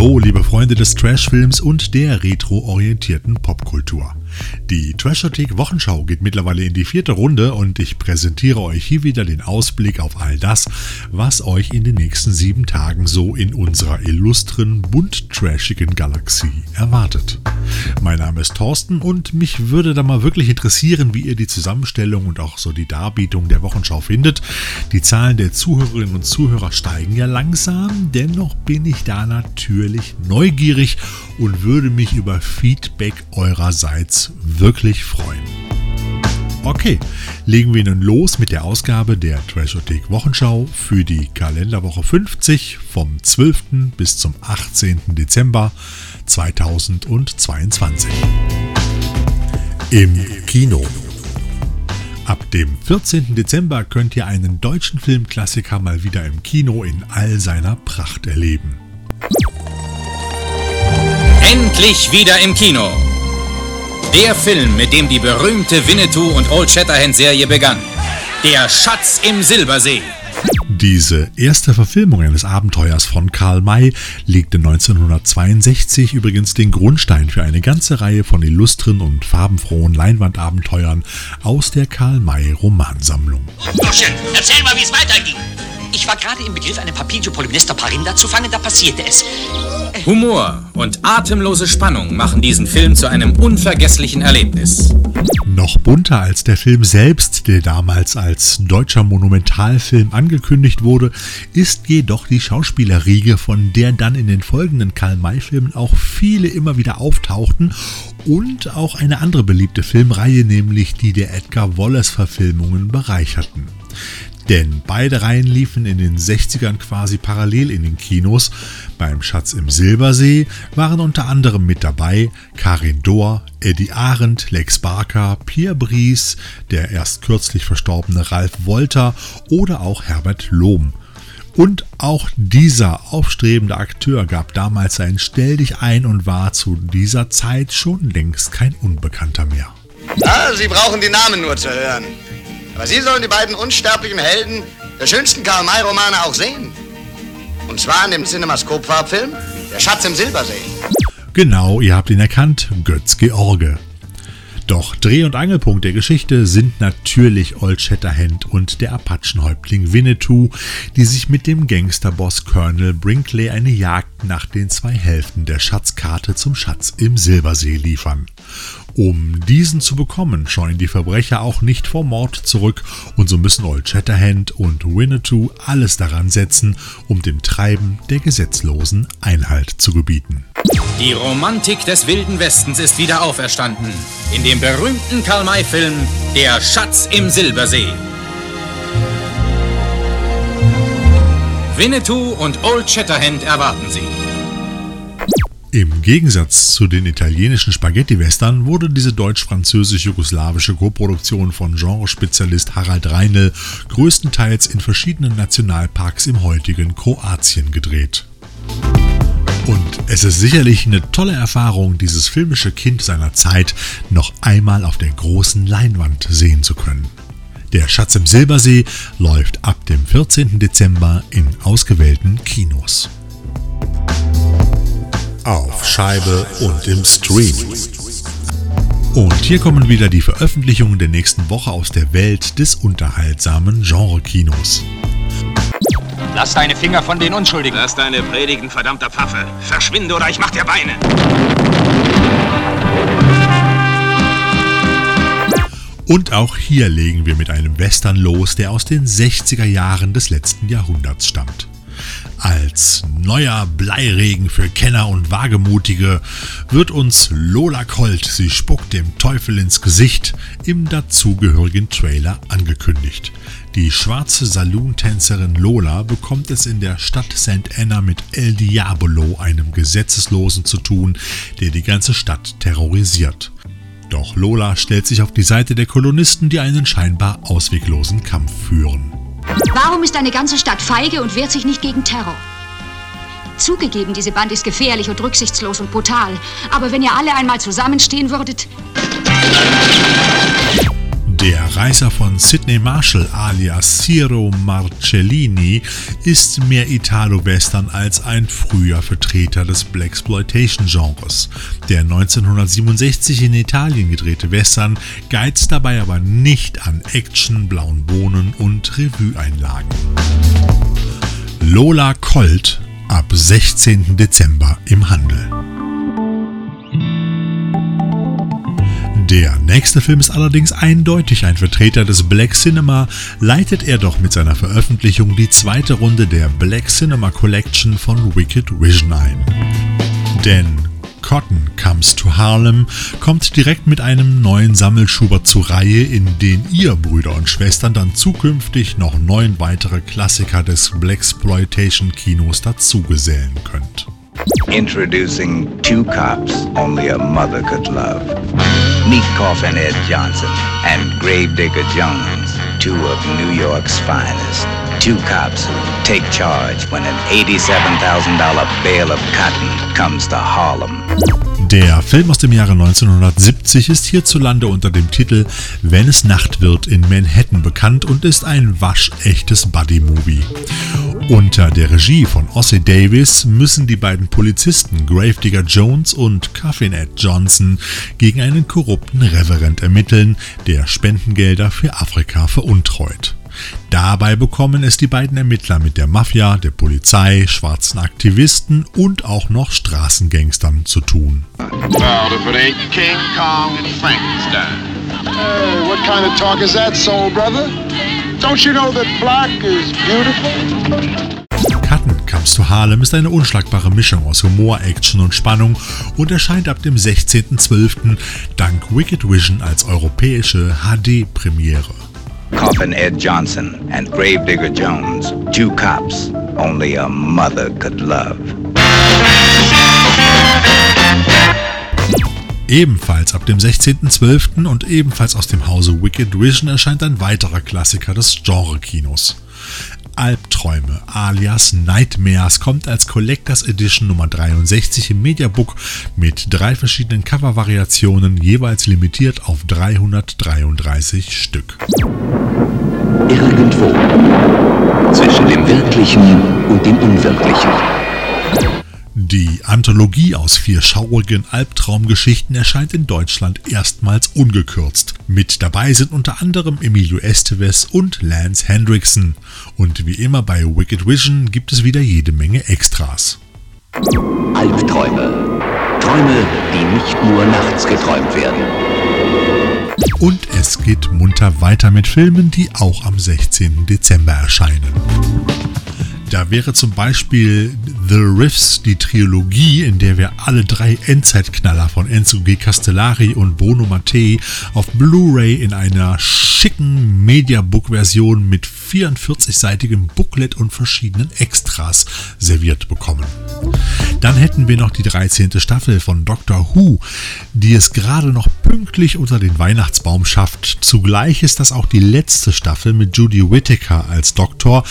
Hallo, liebe Freunde des Trashfilms und der retro-orientierten Popkultur. Die Trashothek Wochenschau geht mittlerweile in die vierte Runde und ich präsentiere euch hier wieder den Ausblick auf all das, was euch in den nächsten sieben Tagen so in unserer illustren, bunt trashigen Galaxie erwartet. Mein Name ist Thorsten und mich würde da mal wirklich interessieren, wie ihr die Zusammenstellung und auch so die Darbietung der Wochenschau findet. Die Zahlen der Zuhörerinnen und Zuhörer steigen ja langsam, dennoch bin ich da natürlich neugierig und würde mich über Feedback eurerseits wirklich freuen. Okay, legen wir nun los mit der Ausgabe der Trashothek Wochenschau für die Kalenderwoche 50 vom 12. bis zum 18. Dezember 2022. Im Kino. Ab dem 14. Dezember könnt ihr einen deutschen Filmklassiker mal wieder im Kino in all seiner Pracht erleben. Endlich wieder im Kino. Der Film, mit dem die berühmte Winnetou und Old Shatterhand Serie begann. Der Schatz im Silbersee. Diese erste Verfilmung eines Abenteuers von Karl May legte 1962 übrigens den Grundstein für eine ganze Reihe von illustren und farbenfrohen Leinwandabenteuern aus der Karl May Romansammlung. Burschen, erzähl mal, wie es weiterging. Ich war gerade im Begriff, eine Papilio Polymnister Parinda zu fangen, da passierte es. Humor und atemlose Spannung machen diesen Film zu einem unvergesslichen Erlebnis. Noch bunter als der Film selbst, der damals als deutscher Monumentalfilm angekündigt wurde, ist jedoch die Schauspielerriege, von der dann in den folgenden Karl-May-Filmen auch viele immer wieder auftauchten und auch eine andere beliebte Filmreihe, nämlich die der Edgar Wallace-Verfilmungen bereicherten. Denn beide Reihen liefen in den 60ern quasi parallel in den Kinos. Beim Schatz im Silbersee waren unter anderem mit dabei Karin Dohr, Eddie Arendt, Lex Barker, Pierre Brice, der erst kürzlich verstorbene Ralf Wolter oder auch Herbert Lohm. Und auch dieser aufstrebende Akteur gab damals sein Stell dich ein und war zu dieser Zeit schon längst kein Unbekannter mehr. Ah, Sie brauchen die Namen nur zu hören. Aber Sie sollen die beiden unsterblichen Helden der schönsten Karl-May-Romane auch sehen. Und zwar in dem Cinemascope-Farbfilm Der Schatz im Silbersee. Genau, ihr habt ihn erkannt, Götz George. Doch Dreh- und Angelpunkt der Geschichte sind natürlich Old Shatterhand und der Apachenhäuptling Winnetou, die sich mit dem Gangsterboss Colonel Brinkley eine Jagd nach den zwei Hälften der Schatzkarte zum Schatz im Silbersee liefern. Um diesen zu bekommen, scheuen die Verbrecher auch nicht vor Mord zurück und so müssen Old Shatterhand und Winnetou alles daran setzen, um dem Treiben der Gesetzlosen Einhalt zu gebieten. Die Romantik des Wilden Westens ist wieder auferstanden. In dem berühmten Karl-May-Film Der Schatz im Silbersee. Winnetou und Old Shatterhand erwarten Sie. Im Gegensatz zu den italienischen Spaghetti-Western wurde diese deutsch-französisch-jugoslawische Koproduktion von Genrespezialist Harald Reinl größtenteils in verschiedenen Nationalparks im heutigen Kroatien gedreht. Und es ist sicherlich eine tolle Erfahrung, dieses filmische Kind seiner Zeit noch einmal auf der großen Leinwand sehen zu können. Der Schatz im Silbersee läuft ab dem 14. Dezember in ausgewählten Kinos auf Scheibe und im Stream. Und hier kommen wieder die Veröffentlichungen der nächsten Woche aus der Welt des unterhaltsamen Genre-Kinos. Lass deine Finger von den Unschuldigen. Lass deine Predigen, verdammter Pfaffe. Verschwinde oder ich mach dir Beine. Und auch hier legen wir mit einem Western los, der aus den 60er Jahren des letzten Jahrhunderts stammt. Als neuer Bleiregen für Kenner und Wagemutige wird uns Lola Colt, sie spuckt dem Teufel ins Gesicht, im dazugehörigen Trailer angekündigt. Die schwarze Saloon-Tänzerin Lola bekommt es in der Stadt St. Anna mit El Diabolo, einem Gesetzeslosen, zu tun, der die ganze Stadt terrorisiert. Doch Lola stellt sich auf die Seite der Kolonisten, die einen scheinbar ausweglosen Kampf führen. Warum ist eine ganze Stadt feige und wehrt sich nicht gegen Terror? Zugegeben, diese Band ist gefährlich und rücksichtslos und brutal. Aber wenn ihr alle einmal zusammenstehen würdet. Der Reiser von Sidney Marshall alias Ciro Marcellini ist mehr Italo-Western als ein früher Vertreter des Blaxploitation-Genres. Der 1967 in Italien gedrehte Western geizt dabei aber nicht an Action, blauen Bohnen und Revue-Einlagen. Lola Colt ab 16. Dezember im Handel. Der nächste Film ist allerdings eindeutig ein Vertreter des Black Cinema, leitet er doch mit seiner Veröffentlichung die zweite Runde der Black Cinema Collection von Wicked Vision ein. Denn Cotton Comes to Harlem kommt direkt mit einem neuen Sammelschubert zur Reihe, in den ihr Brüder und Schwestern dann zukünftig noch neun weitere Klassiker des Blaxploitation Kinos dazugesellen könnt. Introducing two cops only a mother could love. Meet Coffin Ed Johnson and Gravedigger Jones, two of New York's finest. Two cops who take charge when an $87,000 bale of cotton comes to Harlem. Der Film aus dem Jahre 1970 ist hierzulande unter dem Titel Wenn es Nacht wird in Manhattan bekannt und ist ein waschechtes Buddy-Movie. Unter der Regie von Ossie Davis müssen die beiden Polizisten Gravedigger Jones und Coffin Ed Johnson gegen einen korrupten Reverend ermitteln, der Spendengelder für Afrika veruntreut. Dabei bekommen es die beiden Ermittler mit der Mafia, der Polizei, schwarzen Aktivisten und auch noch Straßengangstern zu tun. Well, if it ain't King Kong and Frankenstein. Hey, what kind of talk is that, soul brother? Don't you know that black is beautiful? Cotton Comes to Harlem ist eine unschlagbare Mischung aus Humor, Action und Spannung und erscheint ab dem 16.12. dank Wicked Vision als europäische HD-Premiere. Coffin Ed Johnson and Gravedigger Jones, two cops only a mother could love. Ebenfalls ab dem 16.12. und ebenfalls aus dem Hause Wicked Vision erscheint ein weiterer Klassiker des Genre-Kinos. Albträume alias Nightmares kommt als Collectors Edition Nummer 63 im Mediabook mit drei verschiedenen Covervariationen, jeweils limitiert auf 333 Stück. Irgendwo zwischen dem Wirklichen und dem Unwirklichen. Die Anthologie aus vier schaurigen Albtraumgeschichten erscheint in Deutschland erstmals ungekürzt. Mit dabei sind unter anderem Emilio Estevez und Lance Hendrickson. Und wie immer bei Wicked Vision gibt es wieder jede Menge Extras. Albträume. Träume, die nicht nur nachts geträumt werden. Und es geht munter weiter mit Filmen, die auch am 16. Dezember erscheinen. Da wäre zum Beispiel The Riffs, die Trilogie, in der wir alle drei Endzeitknaller von Enzo G. Castellari und Bruno Mattei auf Blu-ray in einer schicken Mediabook-Version mit 44-seitigem Booklet und verschiedenen Extras serviert bekommen. Dann hätten wir noch die 13. Staffel von Doctor Who, die es gerade noch pünktlich unter den Weihnachtsbaum schafft. Zugleich ist das auch die letzte Staffel mit Judy Whittaker als Doktor,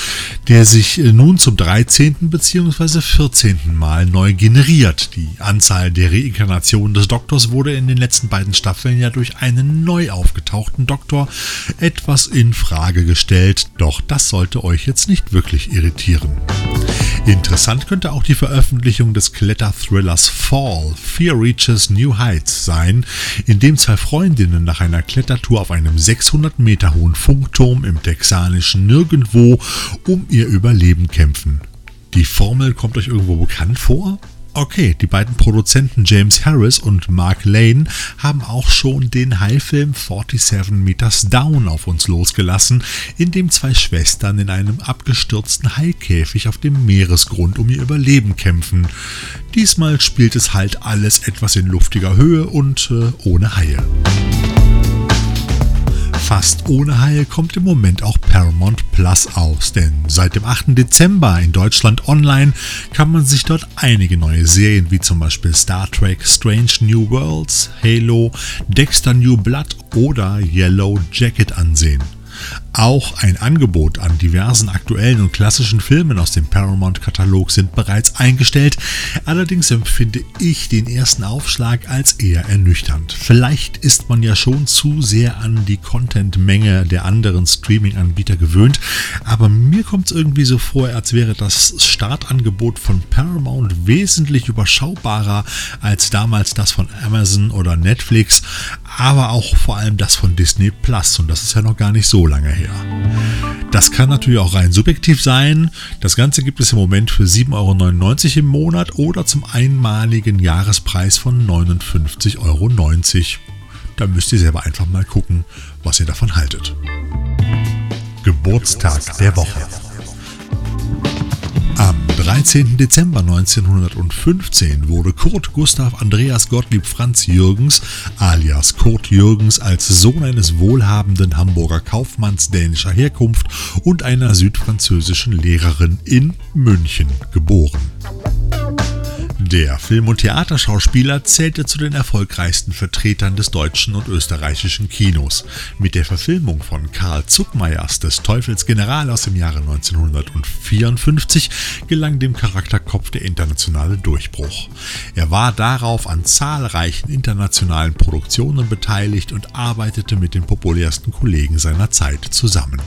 der sich nun zum 13. bzw. 14. Mal neu generiert. Die Anzahl der Reinkarnationen des Doktors wurde in den letzten beiden Staffeln ja durch einen neu aufgetauchten Doktor etwas in Frage gestellt, doch das sollte euch jetzt nicht wirklich irritieren. Interessant könnte auch die Veröffentlichung des Kletterthrillers Fall, Fear Reaches New Heights sein, in dem zwei Freundinnen nach einer Klettertour auf einem 600 Meter hohen Funkturm im texanischen Nirgendwo um ihr Überleben kämpfen. Die Formel kommt euch irgendwo bekannt vor? Okay, die beiden Produzenten James Harris und Mark Lane haben auch schon den High-Film 47 Meters Down auf uns losgelassen, in dem zwei Schwestern in einem abgestürzten Haikäfig auf dem Meeresgrund um ihr Überleben kämpfen. Diesmal spielt es halt alles etwas in luftiger Höhe und äh, ohne Haie. Fast ohne Haie kommt im Moment auch Paramount Plus aus, denn seit dem 8. Dezember in Deutschland online kann man sich dort einige neue Serien wie zum Beispiel Star Trek Strange New Worlds, Halo, Dexter New Blood oder Yellow Jacket ansehen. Auch ein Angebot an diversen aktuellen und klassischen Filmen aus dem Paramount-Katalog sind bereits eingestellt. Allerdings empfinde ich den ersten Aufschlag als eher ernüchternd. Vielleicht ist man ja schon zu sehr an die Contentmenge der anderen Streaming-Anbieter gewöhnt, aber mir kommt es irgendwie so vor, als wäre das Startangebot von Paramount wesentlich überschaubarer als damals das von Amazon oder Netflix, aber auch vor allem das von Disney Plus und das ist ja noch gar nicht so lange her. Das kann natürlich auch rein subjektiv sein. Das Ganze gibt es im Moment für 7,99 Euro im Monat oder zum einmaligen Jahrespreis von 59,90 Euro. Da müsst ihr selber einfach mal gucken, was ihr davon haltet. Geburtstag der Woche. Am 13. Dezember 1915 wurde Kurt Gustav Andreas Gottlieb Franz Jürgens alias Kurt Jürgens als Sohn eines wohlhabenden Hamburger Kaufmanns dänischer Herkunft und einer südfranzösischen Lehrerin in München geboren. Der Film- und Theaterschauspieler zählte zu den erfolgreichsten Vertretern des deutschen und österreichischen Kinos. Mit der Verfilmung von Karl Zuckmeyers des Teufels General aus dem Jahre 1954 gelang dem Charakterkopf der internationale Durchbruch. Er war darauf an zahlreichen internationalen Produktionen beteiligt und arbeitete mit den populärsten Kollegen seiner Zeit zusammen.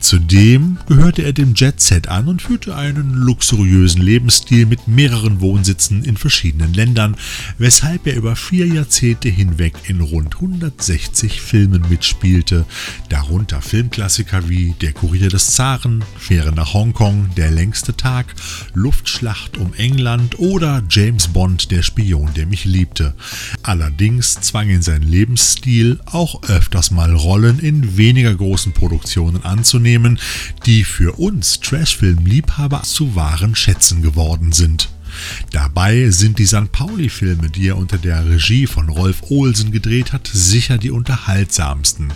Zudem gehörte er dem Jet Set an und führte einen luxuriösen Lebensstil mit mehreren Wohnsitzen in verschiedenen Ländern, weshalb er über vier Jahrzehnte hinweg in rund 160 Filmen mitspielte, darunter Filmklassiker wie Der Kurier des Zaren, Fähre nach Hongkong, Der längste Tag, Luftschlacht um England oder James Bond, der Spion, der mich liebte. Allerdings zwang ihn sein Lebensstil auch öfters mal Rollen in weniger großen Produktionen an anzunehmen, die für uns Trashfilm-Liebhaber zu wahren Schätzen geworden sind. Dabei sind die St. Pauli-Filme, die er unter der Regie von Rolf Ohlsen gedreht hat, sicher die unterhaltsamsten.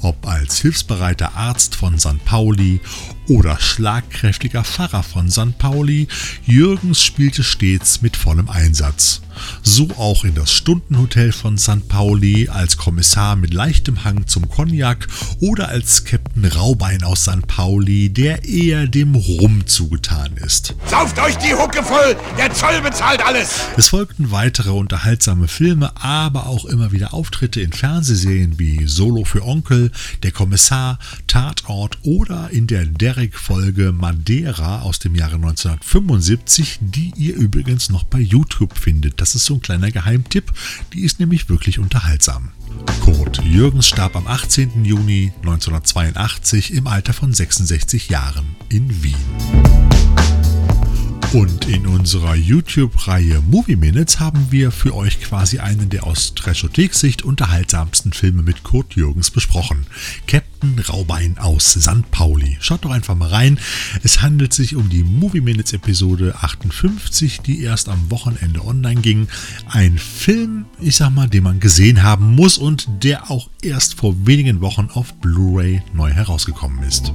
Ob als hilfsbereiter Arzt von St. Pauli oder schlagkräftiger Pfarrer von St. Pauli, Jürgens spielte stets mit vollem Einsatz. So auch in das Stundenhotel von St. Pauli als Kommissar mit leichtem Hang zum Cognac oder als Captain Raubein aus St. Pauli, der eher dem Rum zugetan ist. Sauft euch die Hucke voll, der Zoll bezahlt alles! Es folgten weitere unterhaltsame Filme, aber auch immer wieder Auftritte in Fernsehserien wie Solo für Onkel, Der Kommissar, Tatort oder in der Derek-Folge Madeira aus dem Jahre 1975, die ihr übrigens noch bei YouTube findet. Das das ist so ein kleiner Geheimtipp. Die ist nämlich wirklich unterhaltsam. Kurt Jürgens starb am 18. Juni 1982 im Alter von 66 Jahren in Wien. Und in unserer YouTube-Reihe Movie Minutes haben wir für euch quasi einen der aus Trashothek-Sicht unterhaltsamsten Filme mit Kurt Jürgens besprochen. Captain Raubein aus St. Pauli. Schaut doch einfach mal rein. Es handelt sich um die Movie Minutes Episode 58, die erst am Wochenende online ging. Ein Film, ich sag mal, den man gesehen haben muss und der auch erst vor wenigen Wochen auf Blu-ray neu herausgekommen ist.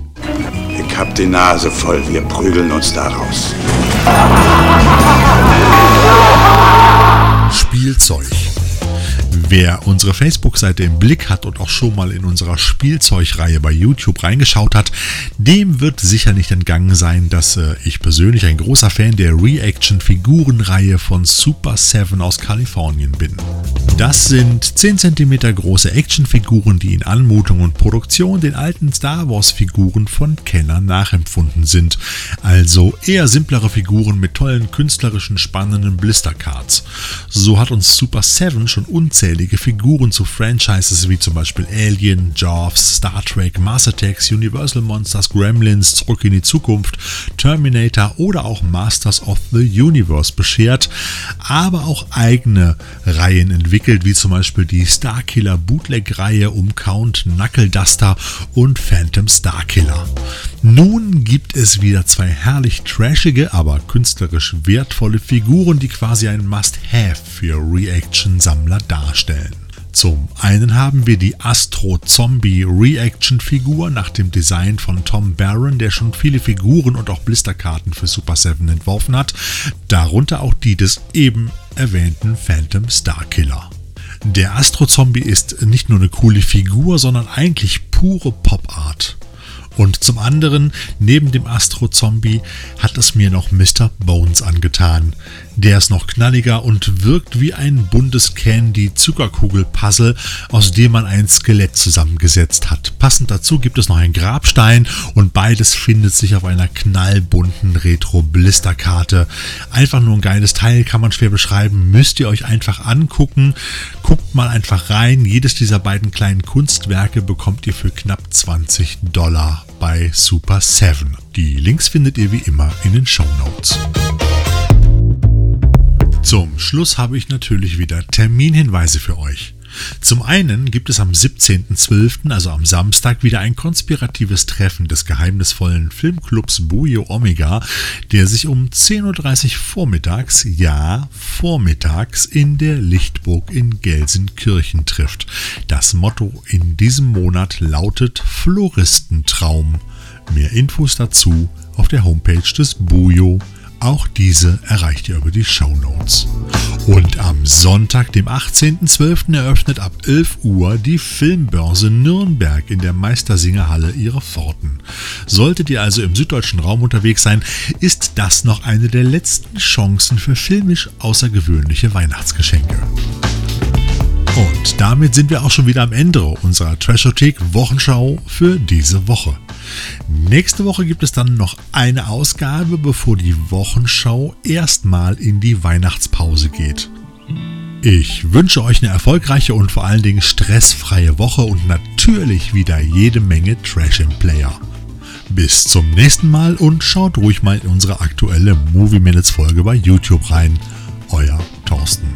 Ich hab die Nase voll, wir prügeln uns daraus. Spielzeug. Wer unsere Facebook-Seite im Blick hat und auch schon mal in unserer Spielzeugreihe bei YouTube reingeschaut hat, dem wird sicher nicht entgangen sein, dass äh, ich persönlich ein großer Fan der Reaction-Figurenreihe von Super 7 aus Kalifornien bin. Das sind 10 cm große Actionfiguren, die in Anmutung und Produktion den alten Star Wars-Figuren von Kenner nachempfunden sind. Also eher simplere Figuren mit tollen künstlerischen spannenden Blistercards. So hat uns Super 7 schon unzählige Figuren zu Franchises wie zum Beispiel Alien, Jaws, Star Trek, Mars Attacks, Universal Monsters, Gremlins, Zurück in die Zukunft, Terminator oder auch Masters of the Universe beschert, aber auch eigene Reihen entwickelt, wie zum Beispiel die Starkiller Bootleg-Reihe um Count Knuckle Duster und Phantom Starkiller. Nun gibt es wieder zwei herrlich trashige, aber künstlerisch wertvolle Figuren, die quasi ein Must-Have für Reaction-Sammler darstellen. Zum einen haben wir die Astro Zombie Reaction Figur nach dem Design von Tom Barron, der schon viele Figuren und auch Blisterkarten für Super 7 entworfen hat, darunter auch die des eben erwähnten Phantom Starkiller. Der Astro Zombie ist nicht nur eine coole Figur, sondern eigentlich pure Pop Art. Und zum anderen, neben dem Astro-Zombie, hat es mir noch Mr. Bones angetan. Der ist noch knalliger und wirkt wie ein buntes Candy-Zuckerkugel-Puzzle, aus dem man ein Skelett zusammengesetzt hat. Passend dazu gibt es noch einen Grabstein und beides findet sich auf einer knallbunten Retro-Blisterkarte. Einfach nur ein geiles Teil, kann man schwer beschreiben, müsst ihr euch einfach angucken. Guckt mal einfach rein. Jedes dieser beiden kleinen Kunstwerke bekommt ihr für knapp 20 Dollar bei Super 7. Die Links findet ihr wie immer in den Show Notes. Zum Schluss habe ich natürlich wieder Terminhinweise für euch. Zum einen gibt es am 17.12., also am Samstag, wieder ein konspiratives Treffen des geheimnisvollen Filmclubs Bujo Omega, der sich um 10.30 Uhr vormittags, ja, vormittags in der Lichtburg in Gelsenkirchen trifft. Das Motto in diesem Monat lautet Floristentraum. Mehr Infos dazu auf der Homepage des Bujo auch diese erreicht ihr über die Show Notes. Und am Sonntag, dem 18.12. eröffnet ab 11 Uhr die Filmbörse Nürnberg in der Meistersingerhalle ihre Pforten. Solltet ihr also im süddeutschen Raum unterwegs sein, ist das noch eine der letzten Chancen für filmisch außergewöhnliche Weihnachtsgeschenke. Und damit sind wir auch schon wieder am Ende unserer Trashothek Wochenschau für diese Woche. Nächste Woche gibt es dann noch eine Ausgabe, bevor die Wochenschau erstmal in die Weihnachtspause geht. Ich wünsche euch eine erfolgreiche und vor allen Dingen stressfreie Woche und natürlich wieder jede Menge Trash im Player. Bis zum nächsten Mal und schaut ruhig mal in unsere aktuelle Movie Minutes Folge bei YouTube rein. Euer Thorsten.